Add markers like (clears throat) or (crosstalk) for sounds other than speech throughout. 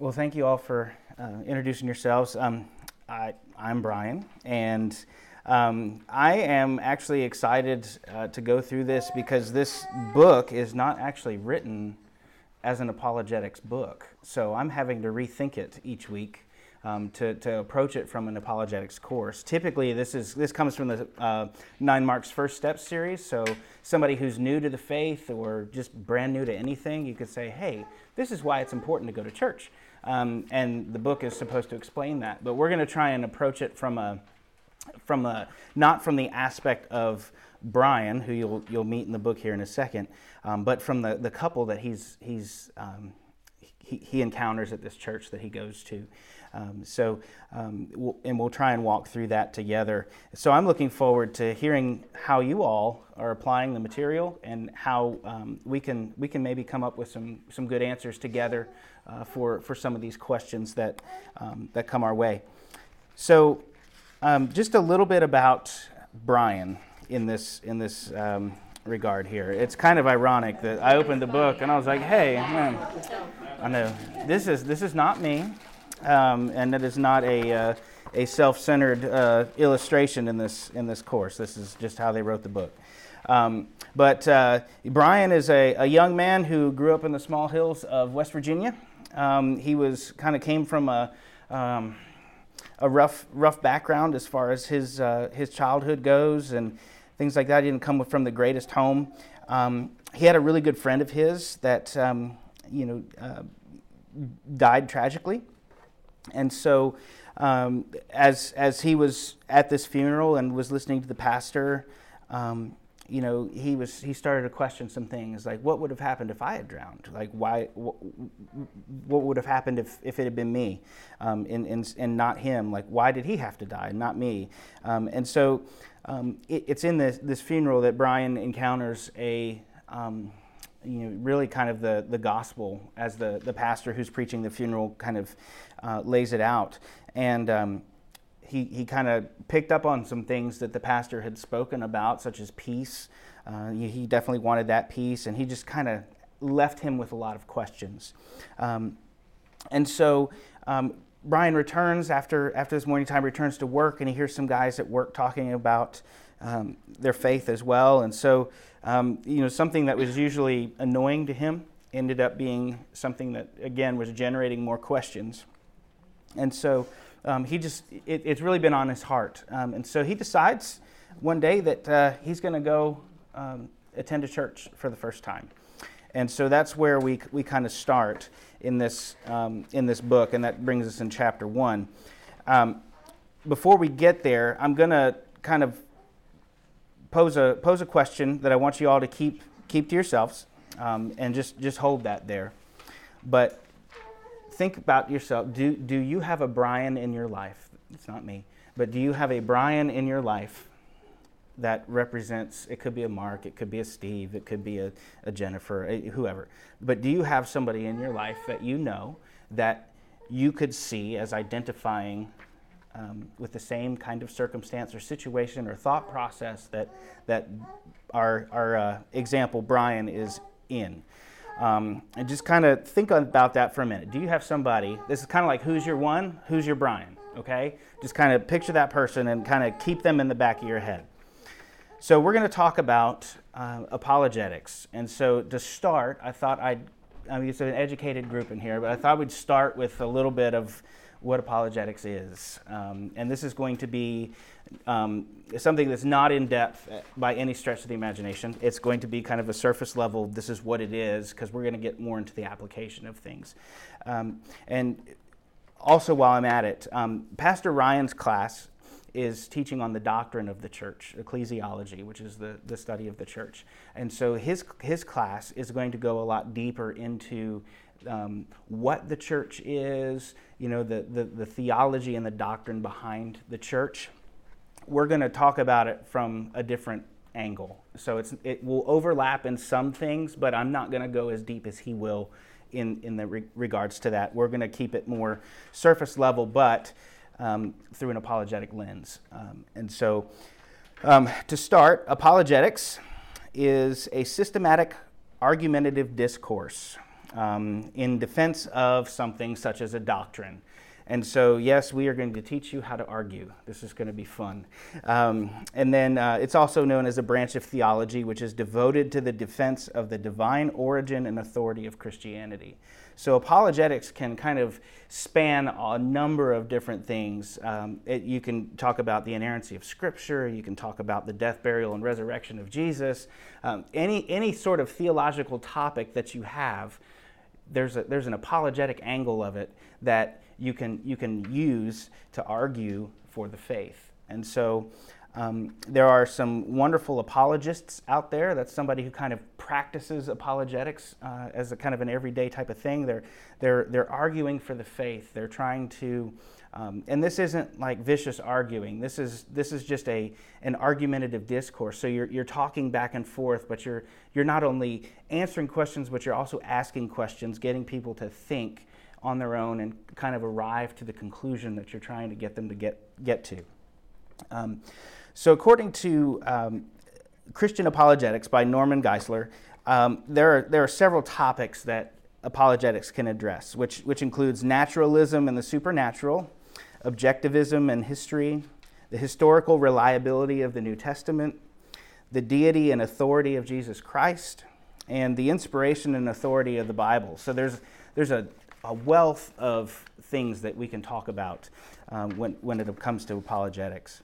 Well, thank you all for uh, introducing yourselves. Um, I, am Brian, and um, I am actually excited uh, to go through this because this book is not actually written as an apologetics book. So I'm having to rethink it each week um, to, to approach it from an apologetics course. Typically, this is this comes from the uh, Nine Marks First Steps series. So somebody who's new to the faith or just brand new to anything, you could say, "Hey, this is why it's important to go to church." Um, and the book is supposed to explain that. But we're going to try and approach it from a from a not from the aspect of Brian, who you'll you'll meet in the book here in a second, um, but from the, the couple that he's he's um, he, he encounters at this church that he goes to. Um, so, um, we'll, and we'll try and walk through that together. So, I'm looking forward to hearing how you all are applying the material and how um, we can we can maybe come up with some some good answers together uh, for for some of these questions that um, that come our way. So, um, just a little bit about Brian in this in this um, regard here. It's kind of ironic that I opened the book and I was like, "Hey, man, I know this is this is not me um, and it is not a, uh, a self-centered uh, illustration in this, in this course. This is just how they wrote the book. Um, but uh, Brian is a, a, young man who grew up in the small hills of West Virginia. Um, he was kind of came from a, um, a rough, rough background as far as his, uh, his childhood goes and things like that. He didn't come from the greatest home. Um, he had a really good friend of his that, um, you know, uh, died tragically. And so, um, as as he was at this funeral and was listening to the pastor, um, you know, he was he started to question some things like, what would have happened if I had drowned? Like, why? What, what would have happened if, if it had been me, um, and, and and not him? Like, why did he have to die, not me? Um, and so, um, it, it's in this this funeral that Brian encounters a um, you know, really kind of the, the gospel as the, the pastor who's preaching the funeral kind of uh, lays it out. And um, he, he kind of picked up on some things that the pastor had spoken about, such as peace. Uh, he definitely wanted that peace, and he just kind of left him with a lot of questions. Um, and so um, Brian returns after, after this morning time, returns to work, and he hears some guys at work talking about um, their faith as well. And so, um, you know, something that was usually annoying to him ended up being something that, again, was generating more questions. And so um, he just, it, it's really been on his heart. Um, and so he decides one day that uh, he's going to go um, attend a church for the first time. And so that's where we, we kind of start in this, um, in this book, and that brings us in chapter one. Before we get there, I'm going to kind of pose a, pose a question that I want you all to keep, keep to yourselves um, and just, just hold that there. But think about yourself. Do, do you have a Brian in your life? It's not me. But do you have a Brian in your life that represents, it could be a Mark, it could be a Steve, it could be a, a Jennifer, a, whoever. But do you have somebody in your life that you know that you could see as identifying um, with the same kind of circumstance or situation or thought process that, that our, our uh, example, Brian, is in? Um, and just kind of think about that for a minute. Do you have somebody? This is kind of like who's your one, who's your Brian, okay? Just kind of picture that person and kind of keep them in the back of your head. So, we're going to talk about uh, apologetics. And so, to start, I thought I'd, I mean, it's an educated group in here, but I thought we'd start with a little bit of what apologetics is. Um, and this is going to be um, something that's not in depth by any stretch of the imagination. It's going to be kind of a surface level, this is what it is, because we're going to get more into the application of things. Um, and also, while I'm at it, um, Pastor Ryan's class is teaching on the doctrine of the church, ecclesiology, which is the, the study of the church. And so his, his class is going to go a lot deeper into um, what the church is, you know, the, the, the theology and the doctrine behind the church we're going to talk about it from a different angle. So it's, it will overlap in some things, but I'm not going to go as deep as he will in, in the re- regards to that. We're going to keep it more surface level, but um, through an apologetic lens. Um, and so, um, to start, apologetics is a systematic argumentative discourse um, in defense of something such as a doctrine. And so, yes, we are going to teach you how to argue. This is going to be fun. Um, and then uh, it's also known as a branch of theology, which is devoted to the defense of the divine origin and authority of Christianity. So, apologetics can kind of span a number of different things. Um, it, you can talk about the inerrancy of Scripture, you can talk about the death, burial, and resurrection of Jesus. Um, any, any sort of theological topic that you have, there's, a, there's an apologetic angle of it that you can, you can use to argue for the faith. And so um, there are some wonderful apologists out there. That's somebody who kind of practices apologetics uh, as a kind of an everyday type of thing. They're, they're, they're arguing for the faith. They're trying to, um, and this isn't like vicious arguing. This is, this is just a, an argumentative discourse. So you're, you're talking back and forth, but you're, you're not only answering questions, but you're also asking questions, getting people to think on their own and kind of arrive to the conclusion that you're trying to get them to get, get to. Um, so, according to um, Christian Apologetics by Norman Geisler, um, there, are, there are several topics that apologetics can address, which, which includes naturalism and the supernatural, objectivism and history, the historical reliability of the New Testament, the deity and authority of Jesus Christ, and the inspiration and authority of the Bible. So there's, there's a, a wealth of things that we can talk about um, when, when it comes to apologetics.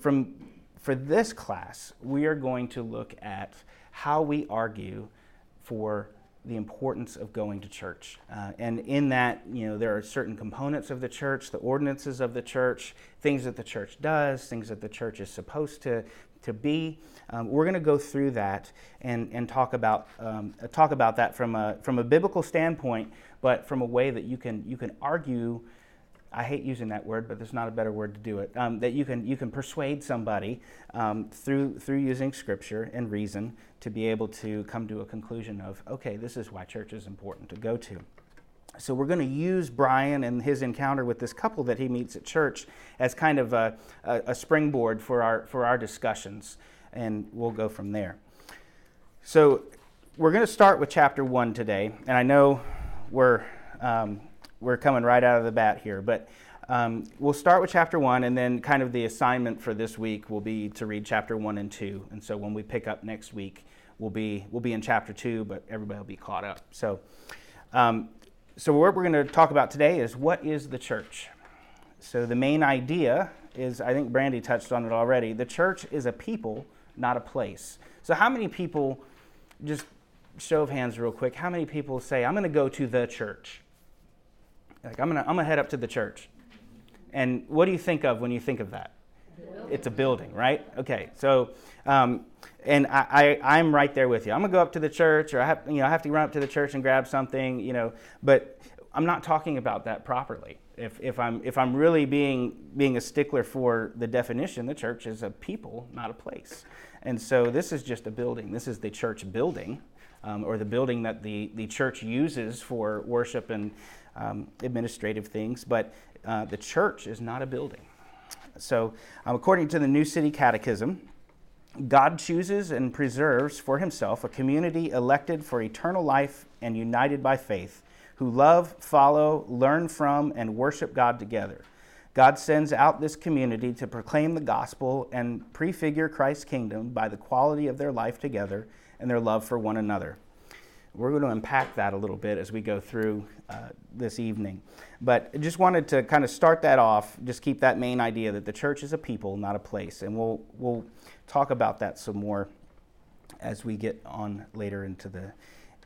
From, for this class, we are going to look at how we argue for the importance of going to church. Uh, and in that, you know, there are certain components of the church, the ordinances of the church, things that the church does, things that the church is supposed to, to be. Um, we're going to go through that and, and talk, about, um, talk about that from a, from a biblical standpoint, but from a way that you can, you can argue. I hate using that word, but there's not a better word to do it. Um, that you can you can persuade somebody um, through through using Scripture and reason to be able to come to a conclusion of okay, this is why church is important to go to. So we're going to use Brian and his encounter with this couple that he meets at church as kind of a, a, a springboard for our for our discussions, and we'll go from there. So we're going to start with chapter one today, and I know we're um, we're coming right out of the bat here, but um, we'll start with chapter one, and then kind of the assignment for this week will be to read chapter one and two. And so when we pick up next week, we'll be we'll be in chapter two, but everybody will be caught up. So, um, so what we're going to talk about today is what is the church. So the main idea is, I think Brandy touched on it already. The church is a people, not a place. So how many people, just show of hands real quick, how many people say, I'm going to go to the church? Like, I'm going to I'm gonna head up to the church. And what do you think of when you think of that? It's a building, right? Okay, so, um, and I, I, am right there with you. I'm gonna go up to the church, or I have, you know, I have to run up to the church and grab something, you know, but I'm not talking about that properly. If, if I'm if I'm really being being a stickler for the definition, the church is a people, not a place. And so this is just a building. This is the church building, um, or the building that the, the church uses for worship and um, administrative things, but uh, the church is not a building. So, um, according to the New City Catechism, God chooses and preserves for himself a community elected for eternal life and united by faith, who love, follow, learn from, and worship God together. God sends out this community to proclaim the gospel and prefigure Christ's kingdom by the quality of their life together and their love for one another. We're going to unpack that a little bit as we go through uh, this evening. But just wanted to kind of start that off, just keep that main idea that the church is a people, not a place. And we'll, we'll talk about that some more as we get on later into the,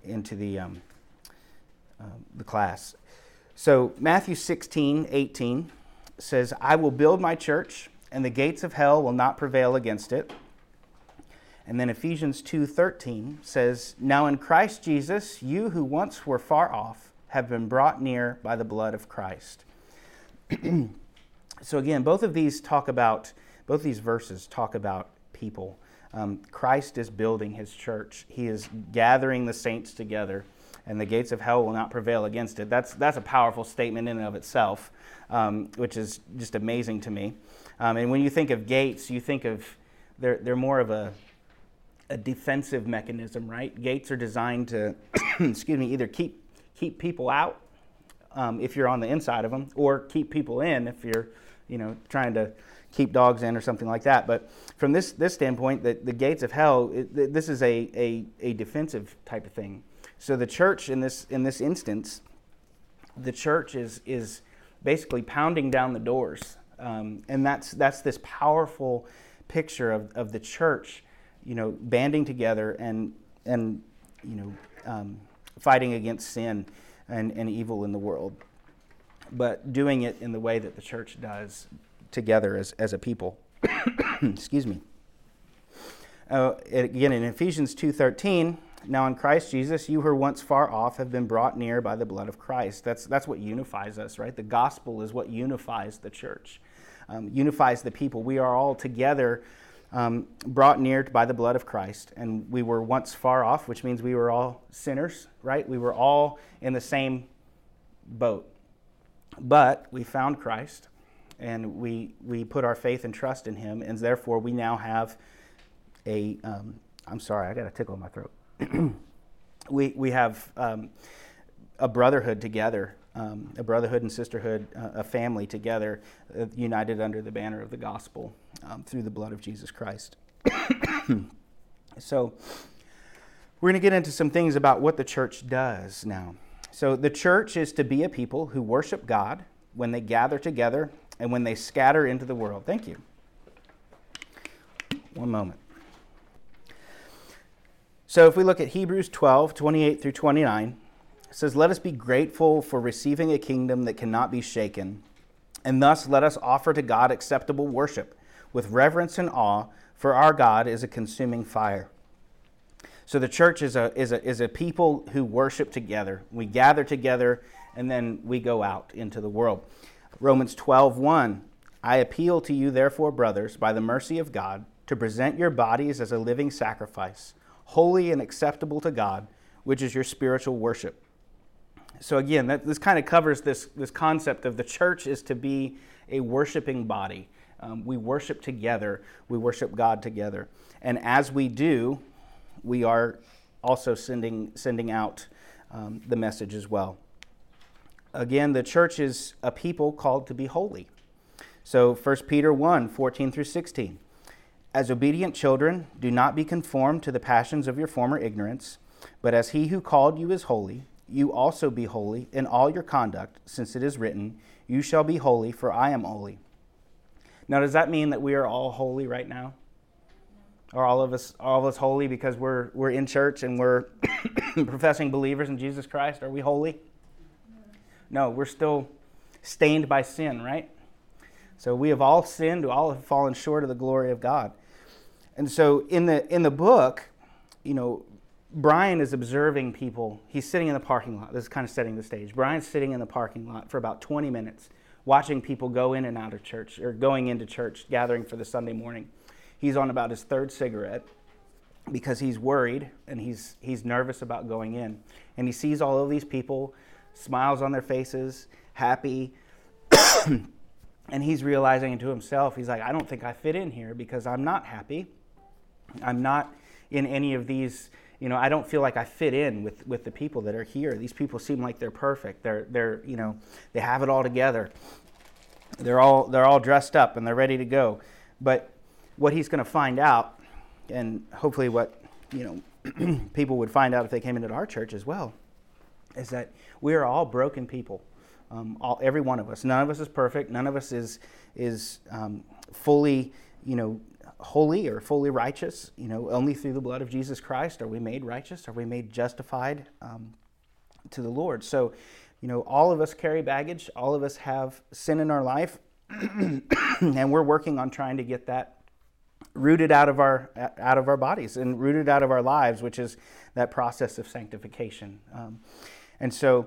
into the, um, uh, the class. So, Matthew 16, 18 says, I will build my church, and the gates of hell will not prevail against it. And then Ephesians 2:13 says, "Now in Christ Jesus, you who once were far off have been brought near by the blood of Christ." (clears throat) so again, both of these talk about both these verses talk about people. Um, Christ is building his church. He is gathering the saints together, and the gates of hell will not prevail against it. That's, that's a powerful statement in and of itself, um, which is just amazing to me. Um, and when you think of gates, you think of they're, they're more of a a defensive mechanism, right? Gates are designed to, (clears throat) excuse me, either keep keep people out um, if you're on the inside of them, or keep people in if you're, you know, trying to keep dogs in or something like that. But from this this standpoint, the, the gates of hell, it, this is a, a, a defensive type of thing. So the church in this in this instance, the church is is basically pounding down the doors, um, and that's that's this powerful picture of, of the church, you know, banding together and and you know um, fighting against sin and, and evil in the world, but doing it in the way that the church does together as, as a people. (coughs) Excuse me. Uh, again, in Ephesians 2.13, now in Christ Jesus, you who were once far off have been brought near by the blood of Christ. That's, that's what unifies us, right? The gospel is what unifies the church, um, unifies the people. We are all together um, brought near by the blood of Christ. And we were once far off, which means we were all sinners, right? We were all in the same boat. But we found Christ and we, we put our faith and trust in him, and therefore we now have a. am sorry, I got a tickle in my throat. (clears throat) we, we have um, a brotherhood together, um, a brotherhood and sisterhood, uh, a family together, uh, united under the banner of the gospel um, through the blood of Jesus Christ. (coughs) so, we're going to get into some things about what the church does now. So, the church is to be a people who worship God when they gather together and when they scatter into the world. Thank you. One moment. So, if we look at Hebrews 12 28 through 29, says, Let us be grateful for receiving a kingdom that cannot be shaken, and thus let us offer to God acceptable worship with reverence and awe, for our God is a consuming fire. So the church is a, is a, is a people who worship together. We gather together and then we go out into the world. Romans 12, 1. I appeal to you, therefore, brothers, by the mercy of God, to present your bodies as a living sacrifice, holy and acceptable to God, which is your spiritual worship. So again, that, this kind of covers this, this concept of the church is to be a worshiping body. Um, we worship together, we worship God together. And as we do, we are also sending, sending out um, the message as well. Again, the church is a people called to be holy. So 1 Peter 1 14 through 16. As obedient children, do not be conformed to the passions of your former ignorance, but as he who called you is holy, you also be holy in all your conduct, since it is written, You shall be holy, for I am holy. Now, does that mean that we are all holy right now? Are all of us all of us holy because we're we're in church and we're (coughs) professing believers in Jesus Christ? Are we holy? No, we're still stained by sin, right? So we have all sinned, we all have fallen short of the glory of God. And so in the in the book, you know, Brian is observing people. He's sitting in the parking lot. This is kind of setting the stage. Brian's sitting in the parking lot for about 20 minutes watching people go in and out of church or going into church, gathering for the Sunday morning. He's on about his third cigarette because he's worried and he's, he's nervous about going in. And he sees all of these people, smiles on their faces, happy. (coughs) and he's realizing to himself, he's like, I don't think I fit in here because I'm not happy. I'm not in any of these you know, I don't feel like I fit in with, with the people that are here. These people seem like they're perfect. They're, they're, you know, they have it all together. They're all, they're all dressed up and they're ready to go. But what he's going to find out, and hopefully what, you know, (clears throat) people would find out if they came into our church as well, is that we are all broken people. Um, all, every one of us. None of us is perfect. None of us is, is um, fully, you know, holy or fully righteous. You know, only through the blood of Jesus Christ are we made righteous, are we made justified um, to the Lord. So, you know, all of us carry baggage, all of us have sin in our life, (clears throat) and we're working on trying to get that rooted out of our out of our bodies and rooted out of our lives, which is that process of sanctification. Um, and so,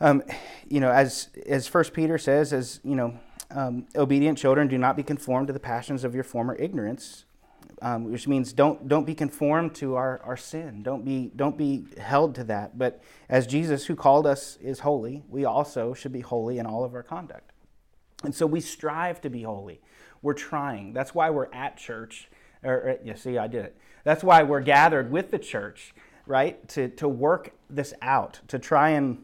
um, you know, as as First Peter says, as you know, um, obedient children, do not be conformed to the passions of your former ignorance, um, which means don't, don't be conformed to our, our sin. Don't be, don't be held to that. But as Jesus, who called us, is holy, we also should be holy in all of our conduct. And so we strive to be holy. We're trying. That's why we're at church. Or, or, you see, I did it. That's why we're gathered with the church, right? To, to work this out, to try and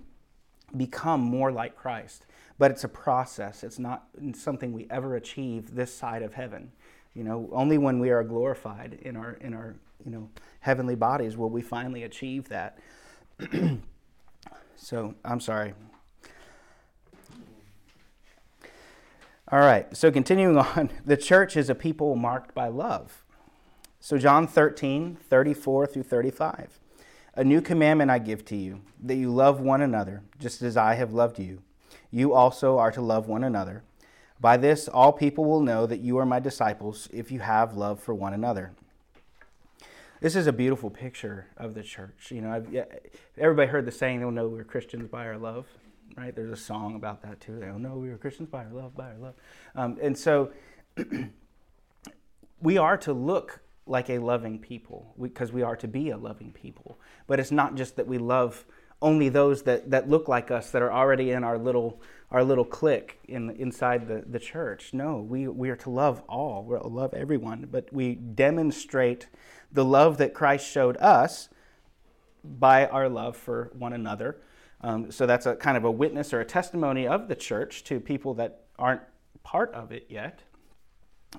become more like Christ. But it's a process. It's not something we ever achieve this side of heaven. You know, only when we are glorified in our in our you know heavenly bodies will we finally achieve that. (clears throat) so I'm sorry. All right. So continuing (laughs) on, the church is a people marked by love. So John 13, 34 through 35. A new commandment I give to you, that you love one another, just as I have loved you. You also are to love one another. By this, all people will know that you are my disciples if you have love for one another. This is a beautiful picture of the church. You know, I've, everybody heard the saying, they'll know we're Christians by our love, right? There's a song about that too. They'll know we are Christians by our love, by our love. Um, and so (clears throat) we are to look like a loving people because we, are to be a loving people. But it's not just that we love only those that, that look like us that are already in our little our little clique in inside the, the church. No, we, we are to love all. We're to love everyone. But we demonstrate the love that Christ showed us by our love for one another. Um, so that's a kind of a witness or a testimony of the church to people that aren't part of it yet.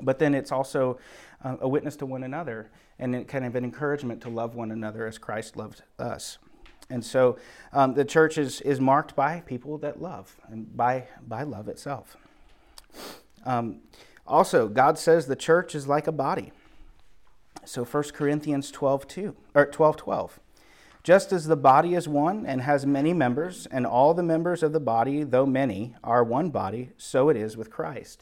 But then it's also uh, a witness to one another and kind of an encouragement to love one another as Christ loved us. And so um, the church is, is marked by people that love and by, by love itself. Um, also, God says the church is like a body. So 1 Corinthians 12, 2, or 12, 12. Just as the body is one and has many members, and all the members of the body, though many, are one body, so it is with Christ.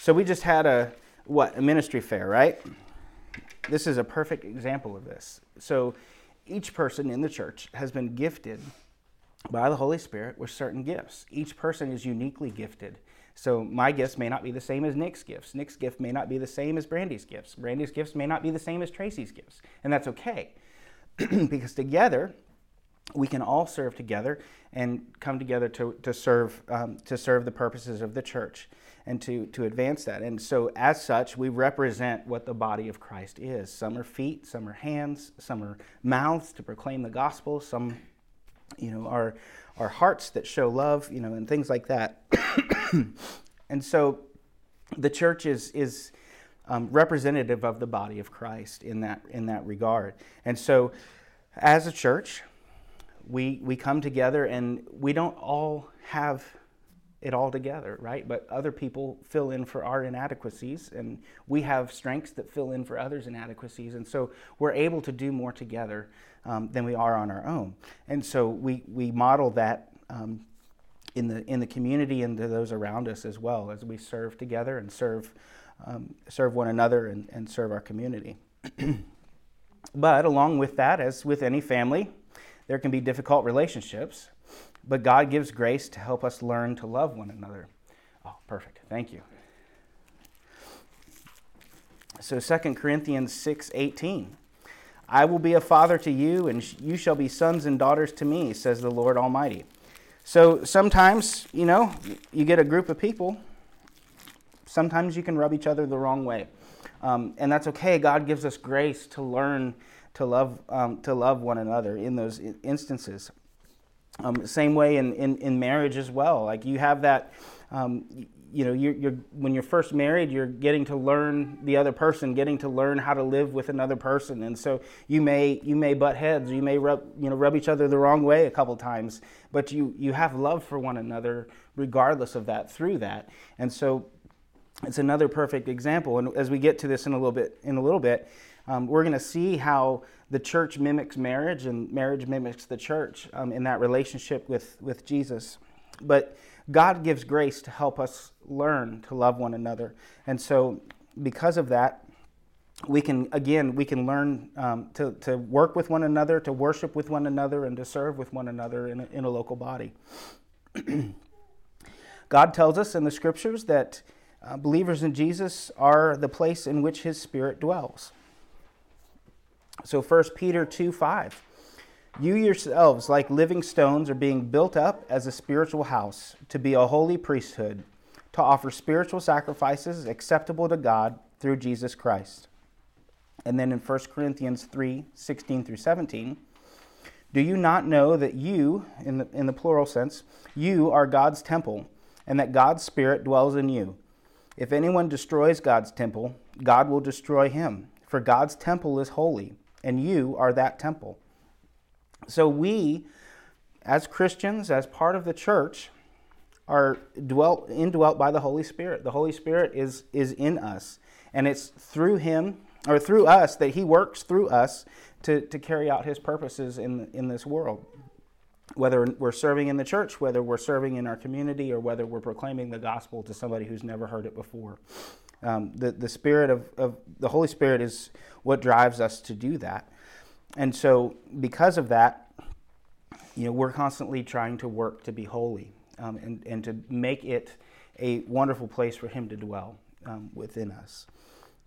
So we just had a what a ministry fair, right? This is a perfect example of this. So each person in the church has been gifted by the Holy Spirit with certain gifts. Each person is uniquely gifted. So my gifts may not be the same as Nick's gifts. Nick's gift may not be the same as Brandy's gifts. Brandy's gifts may not be the same as Tracy's gifts. And that's okay. (clears throat) because together we can all serve together and come together to, to serve um, to serve the purposes of the church and to, to advance that. And so, as such, we represent what the body of Christ is. Some are feet, some are hands, some are mouths to proclaim the gospel, some, you know, are, are hearts that show love, you know, and things like that. (coughs) and so, the church is, is um, representative of the body of Christ in that, in that regard. And so, as a church, we, we come together and we don't all have it all together, right? But other people fill in for our inadequacies, and we have strengths that fill in for others' inadequacies. And so we're able to do more together um, than we are on our own. And so we, we model that um, in, the, in the community and to those around us as well as we serve together and serve, um, serve one another and, and serve our community. (clears throat) but along with that, as with any family, there can be difficult relationships. But God gives grace to help us learn to love one another. Oh, perfect. Thank you. So 2 Corinthians 6 18. I will be a father to you, and you shall be sons and daughters to me, says the Lord Almighty. So sometimes, you know, you get a group of people, sometimes you can rub each other the wrong way. Um, and that's okay. God gives us grace to learn to love, um, to love one another in those instances. Um, same way in, in, in, marriage as well. Like you have that, um, you know, you're, you're, when you're first married, you're getting to learn the other person, getting to learn how to live with another person, and so you may you may butt heads, you may rub you know rub each other the wrong way a couple times, but you you have love for one another regardless of that through that, and so it's another perfect example. And as we get to this in a little bit in a little bit, um, we're going to see how the church mimics marriage and marriage mimics the church um, in that relationship with, with Jesus. But God gives grace to help us learn to love one another. And so, because of that, we can, again, we can learn um, to, to work with one another, to worship with one another, and to serve with one another in a, in a local body. (clears throat) God tells us in the scriptures that uh, believers in Jesus are the place in which his spirit dwells. So 1 Peter 2 5. You yourselves, like living stones, are being built up as a spiritual house to be a holy priesthood, to offer spiritual sacrifices acceptable to God through Jesus Christ. And then in 1 Corinthians 3 16 through 17, Do you not know that you, in the, in the plural sense, you are God's temple, and that God's Spirit dwells in you? If anyone destroys God's temple, God will destroy him, for God's temple is holy, and you are that temple. So we, as Christians, as part of the church, are dwelt indwelt by the Holy Spirit. The Holy Spirit is is in us, and it's through Him or through us that He works through us to, to carry out His purposes in in this world. Whether we're serving in the church, whether we're serving in our community, or whether we're proclaiming the gospel to somebody who's never heard it before. Um, the, the Spirit of, of the Holy Spirit is what drives us to do that. And so, because of that, you know, we're constantly trying to work to be holy um, and, and to make it a wonderful place for Him to dwell um, within us.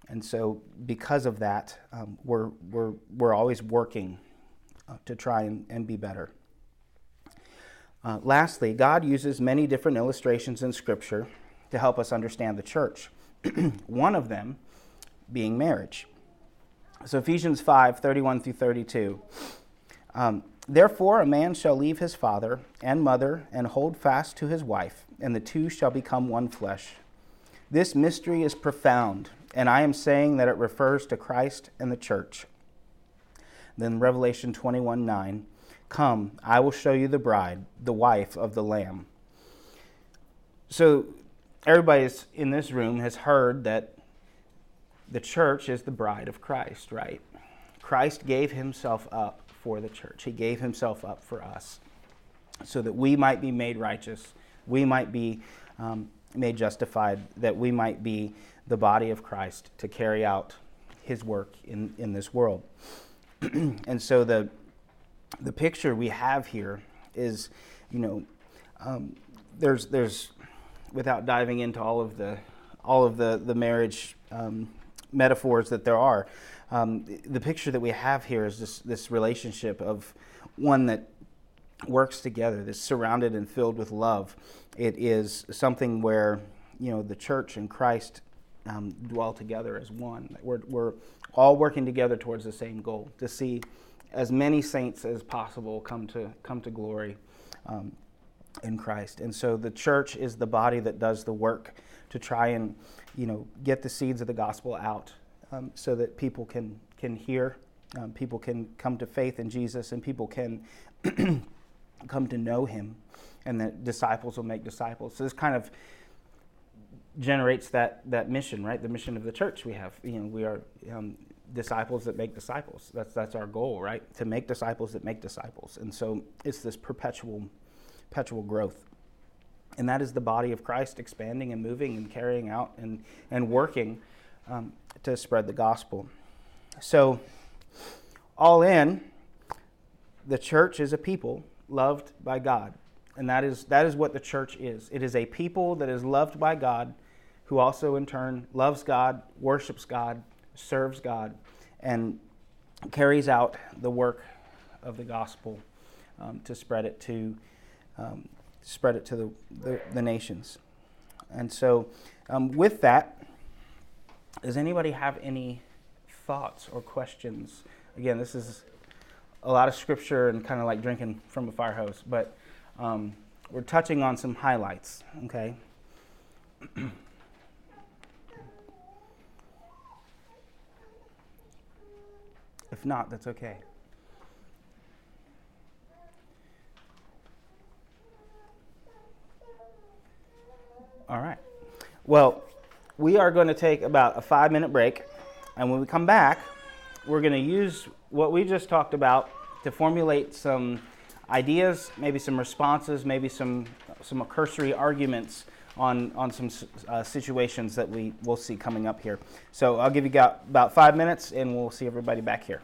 And so, because of that, um, we're, we're, we're always working uh, to try and, and be better. Uh, lastly, God uses many different illustrations in Scripture to help us understand the church. (clears throat) One of them being marriage. So, Ephesians 5 31 through 32. Um, Therefore, a man shall leave his father and mother and hold fast to his wife, and the two shall become one flesh. This mystery is profound, and I am saying that it refers to Christ and the church. Then Revelation 21 9. Come, I will show you the bride, the wife of the Lamb. So, everybody in this room has heard that the church is the bride of Christ, right? Christ gave himself up for the church. He gave himself up for us so that we might be made righteous, we might be um, made justified, that we might be the body of Christ to carry out his work in, in this world. (clears throat) and so the, the picture we have here is, you know, um, there's, there's, without diving into all of the, all of the, the marriage um, metaphors that there are, um, the picture that we have here is this, this relationship of one that works together, that's surrounded and filled with love. It is something where you know the church and Christ um, dwell together as one. We're, we're all working together towards the same goal to see as many saints as possible come to come to glory um, in Christ. And so the church is the body that does the work to try and you know get the seeds of the gospel out um, so that people can, can hear, um, people can come to faith in Jesus, and people can (clears throat) come to know him, and that disciples will make disciples. So this kind of generates that, that mission, right? The mission of the church we have. You know, we are um, disciples that make disciples. That's, that's our goal, right? To make disciples that make disciples. And so it's this perpetual, perpetual growth. And that is the body of Christ expanding and moving and carrying out and, and working um, to spread the gospel. So, all in, the church is a people loved by God. And that is, that is what the church is. It is a people that is loved by God, who also in turn loves God, worships God, serves God, and carries out the work of the gospel um, to spread it to um, spread it to the, the, the nations. And so, um, with that, does anybody have any thoughts or questions? Again, this is a lot of scripture and kind of like drinking from a fire hose, but um, we're touching on some highlights, okay? (clears throat) if not, that's okay. All right. Well, we are going to take about a five minute break. And when we come back, we're going to use what we just talked about to formulate some ideas, maybe some responses, maybe some, some cursory arguments on, on some uh, situations that we will see coming up here. So I'll give you about five minutes and we'll see everybody back here.